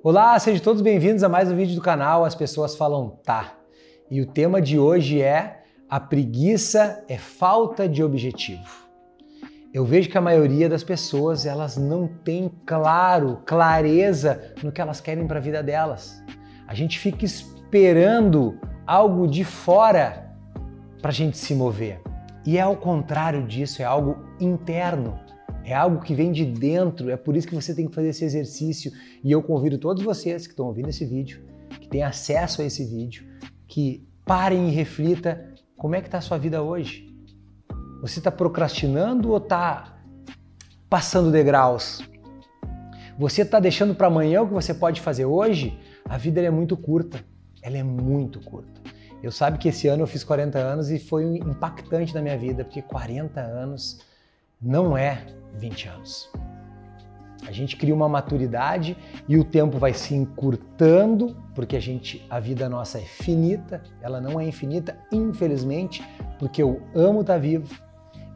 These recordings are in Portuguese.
Olá, sejam todos bem-vindos a mais um vídeo do canal As Pessoas Falam Tá. E o tema de hoje é A preguiça é falta de objetivo. Eu vejo que a maioria das pessoas, elas não tem claro, clareza no que elas querem para a vida delas. A gente fica esperando algo de fora para a gente se mover. E é ao contrário disso, é algo interno. É algo que vem de dentro, é por isso que você tem que fazer esse exercício. E eu convido todos vocês que estão ouvindo esse vídeo, que têm acesso a esse vídeo, que parem e reflita como é que está a sua vida hoje. Você está procrastinando ou está passando degraus? Você está deixando para amanhã o que você pode fazer hoje? A vida é muito curta. Ela é muito curta. Eu sabe que esse ano eu fiz 40 anos e foi impactante na minha vida, porque 40 anos não é 20 anos. A gente cria uma maturidade e o tempo vai se encurtando, porque a gente a vida nossa é finita, ela não é infinita, infelizmente, porque eu amo estar tá vivo,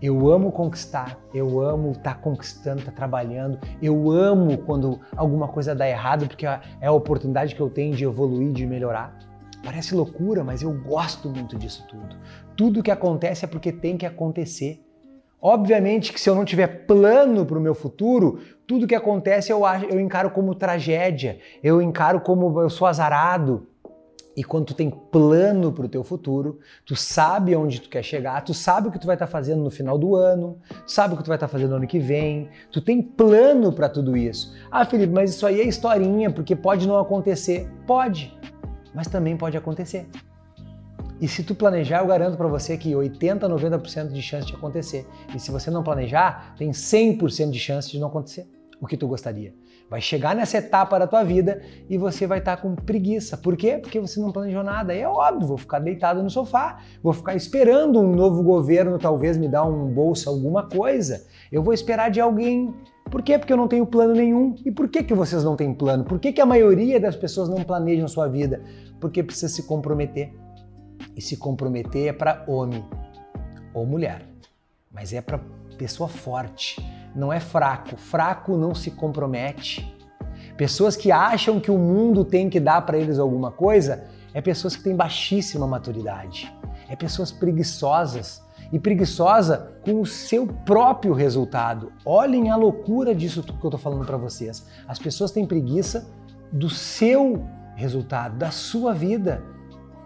eu amo conquistar, eu amo estar tá conquistando, estar tá trabalhando, eu amo quando alguma coisa dá errado, porque é a oportunidade que eu tenho de evoluir, de melhorar. Parece loucura, mas eu gosto muito disso tudo. Tudo que acontece é porque tem que acontecer. Obviamente que se eu não tiver plano para o meu futuro, tudo que acontece eu, eu encaro como tragédia, eu encaro como eu sou azarado. E quando tu tem plano para o teu futuro, tu sabe onde tu quer chegar, tu sabe o que tu vai estar tá fazendo no final do ano, sabe o que tu vai estar tá fazendo no ano que vem, tu tem plano para tudo isso. Ah, Felipe, mas isso aí é historinha, porque pode não acontecer. Pode, mas também pode acontecer. E se tu planejar, eu garanto para você que 80, 90% de chance de acontecer. E se você não planejar, tem 100% de chance de não acontecer o que tu gostaria. Vai chegar nessa etapa da tua vida e você vai estar tá com preguiça. Por quê? Porque você não planejou nada. É óbvio, vou ficar deitado no sofá, vou ficar esperando um novo governo talvez me dar um bolsa, alguma coisa. Eu vou esperar de alguém. Por quê? Porque eu não tenho plano nenhum. E por que, que vocês não têm plano? Por que, que a maioria das pessoas não planejam sua vida? Porque precisa se comprometer. E se comprometer é para homem ou mulher, mas é para pessoa forte, não é fraco. Fraco não se compromete. Pessoas que acham que o mundo tem que dar para eles alguma coisa é pessoas que têm baixíssima maturidade. É pessoas preguiçosas e preguiçosa com o seu próprio resultado. Olhem a loucura disso que eu estou falando para vocês. As pessoas têm preguiça do seu resultado, da sua vida.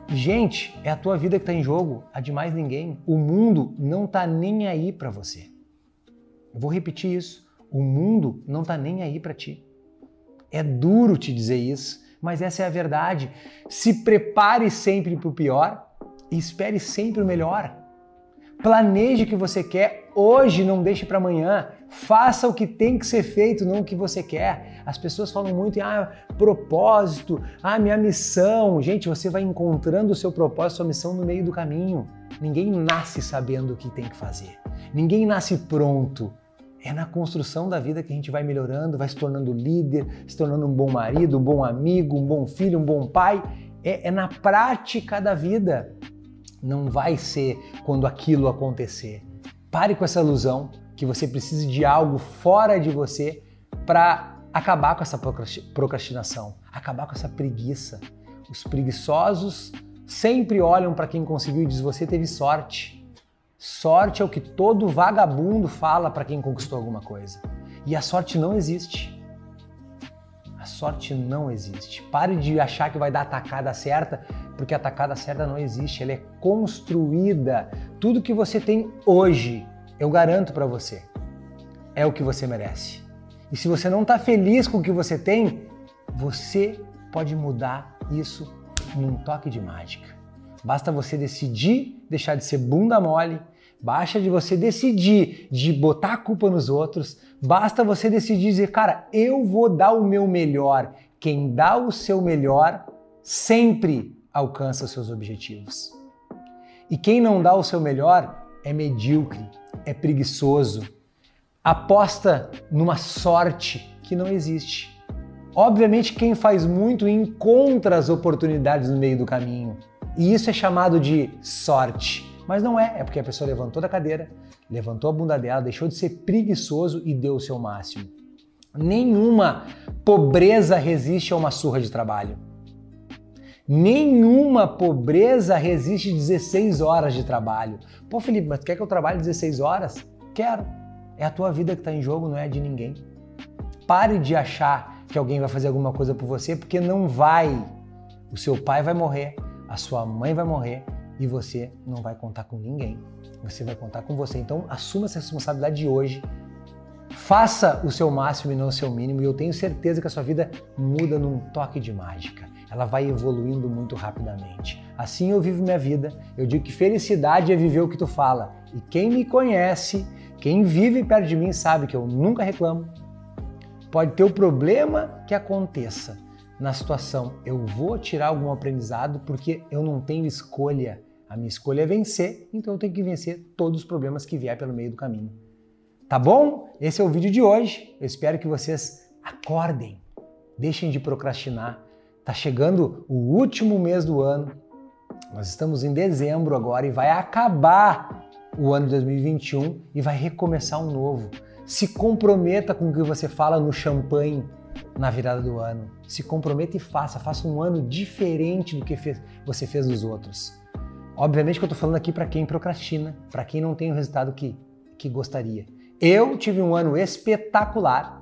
Gente, é a tua vida que está em jogo, a de mais ninguém. O mundo não está nem aí para você. Eu vou repetir isso. O mundo não está nem aí para ti. É duro te dizer isso, mas essa é a verdade. Se prepare sempre para o pior e espere sempre o melhor. Planeje o que você quer hoje, não deixe para amanhã. Faça o que tem que ser feito, não o que você quer. As pessoas falam muito em ah, propósito, ah, minha missão. Gente, você vai encontrando o seu propósito, sua missão no meio do caminho. Ninguém nasce sabendo o que tem que fazer. Ninguém nasce pronto. É na construção da vida que a gente vai melhorando, vai se tornando líder, se tornando um bom marido, um bom amigo, um bom filho, um bom pai. É, é na prática da vida não vai ser quando aquilo acontecer. Pare com essa ilusão que você precisa de algo fora de você para acabar com essa procrastinação, acabar com essa preguiça. Os preguiçosos sempre olham para quem conseguiu e diz: Você teve sorte. Sorte é o que todo vagabundo fala para quem conquistou alguma coisa. E a sorte não existe. A sorte não existe. Pare de achar que vai dar a tacada certa porque a tacada certa não existe, ela é construída. Tudo que você tem hoje, eu garanto para você, é o que você merece. E se você não está feliz com o que você tem, você pode mudar isso num toque de mágica. Basta você decidir deixar de ser bunda mole, basta de você decidir de botar a culpa nos outros, basta você decidir dizer, cara, eu vou dar o meu melhor. Quem dá o seu melhor sempre alcança seus objetivos. E quem não dá o seu melhor é medíocre, é preguiçoso, aposta numa sorte que não existe. Obviamente, quem faz muito encontra as oportunidades no meio do caminho. E isso é chamado de sorte. Mas não é, é porque a pessoa levantou da cadeira, levantou a bunda dela, deixou de ser preguiçoso e deu o seu máximo. Nenhuma pobreza resiste a uma surra de trabalho. Nenhuma pobreza resiste 16 horas de trabalho. Pô, Felipe, mas tu quer que eu trabalhe 16 horas? Quero. É a tua vida que está em jogo, não é de ninguém. Pare de achar que alguém vai fazer alguma coisa por você, porque não vai. O seu pai vai morrer, a sua mãe vai morrer e você não vai contar com ninguém. Você vai contar com você. Então, assuma essa responsabilidade de hoje. Faça o seu máximo e não o seu mínimo, e eu tenho certeza que a sua vida muda num toque de mágica ela vai evoluindo muito rapidamente. Assim eu vivo minha vida. Eu digo que felicidade é viver o que tu fala. E quem me conhece, quem vive perto de mim, sabe que eu nunca reclamo. Pode ter o problema que aconteça na situação. Eu vou tirar algum aprendizado porque eu não tenho escolha. A minha escolha é vencer, então eu tenho que vencer todos os problemas que vier pelo meio do caminho. Tá bom? Esse é o vídeo de hoje. Eu espero que vocês acordem, deixem de procrastinar Está chegando o último mês do ano. Nós estamos em dezembro agora e vai acabar o ano de 2021 e vai recomeçar um novo. Se comprometa com o que você fala no champanhe na virada do ano. Se comprometa e faça, faça um ano diferente do que fez, você fez dos outros. Obviamente que eu estou falando aqui para quem procrastina, para quem não tem o resultado que, que gostaria. Eu tive um ano espetacular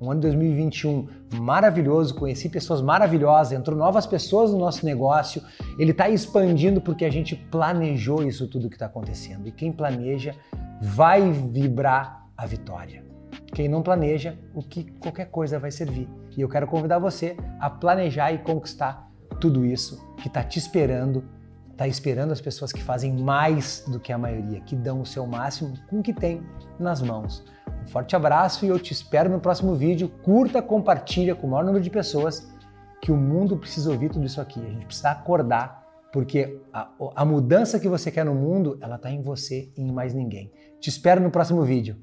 um ano de 2021 maravilhoso, conheci pessoas maravilhosas, entrou novas pessoas no nosso negócio. Ele está expandindo porque a gente planejou isso tudo que está acontecendo. E quem planeja vai vibrar a vitória. Quem não planeja, o que qualquer coisa vai servir. E eu quero convidar você a planejar e conquistar tudo isso que está te esperando está esperando as pessoas que fazem mais do que a maioria, que dão o seu máximo com o que tem nas mãos. Um forte abraço e eu te espero no próximo vídeo. Curta, compartilha com o maior número de pessoas que o mundo precisa ouvir tudo isso aqui. A gente precisa acordar, porque a, a mudança que você quer no mundo, ela está em você e em mais ninguém. Te espero no próximo vídeo.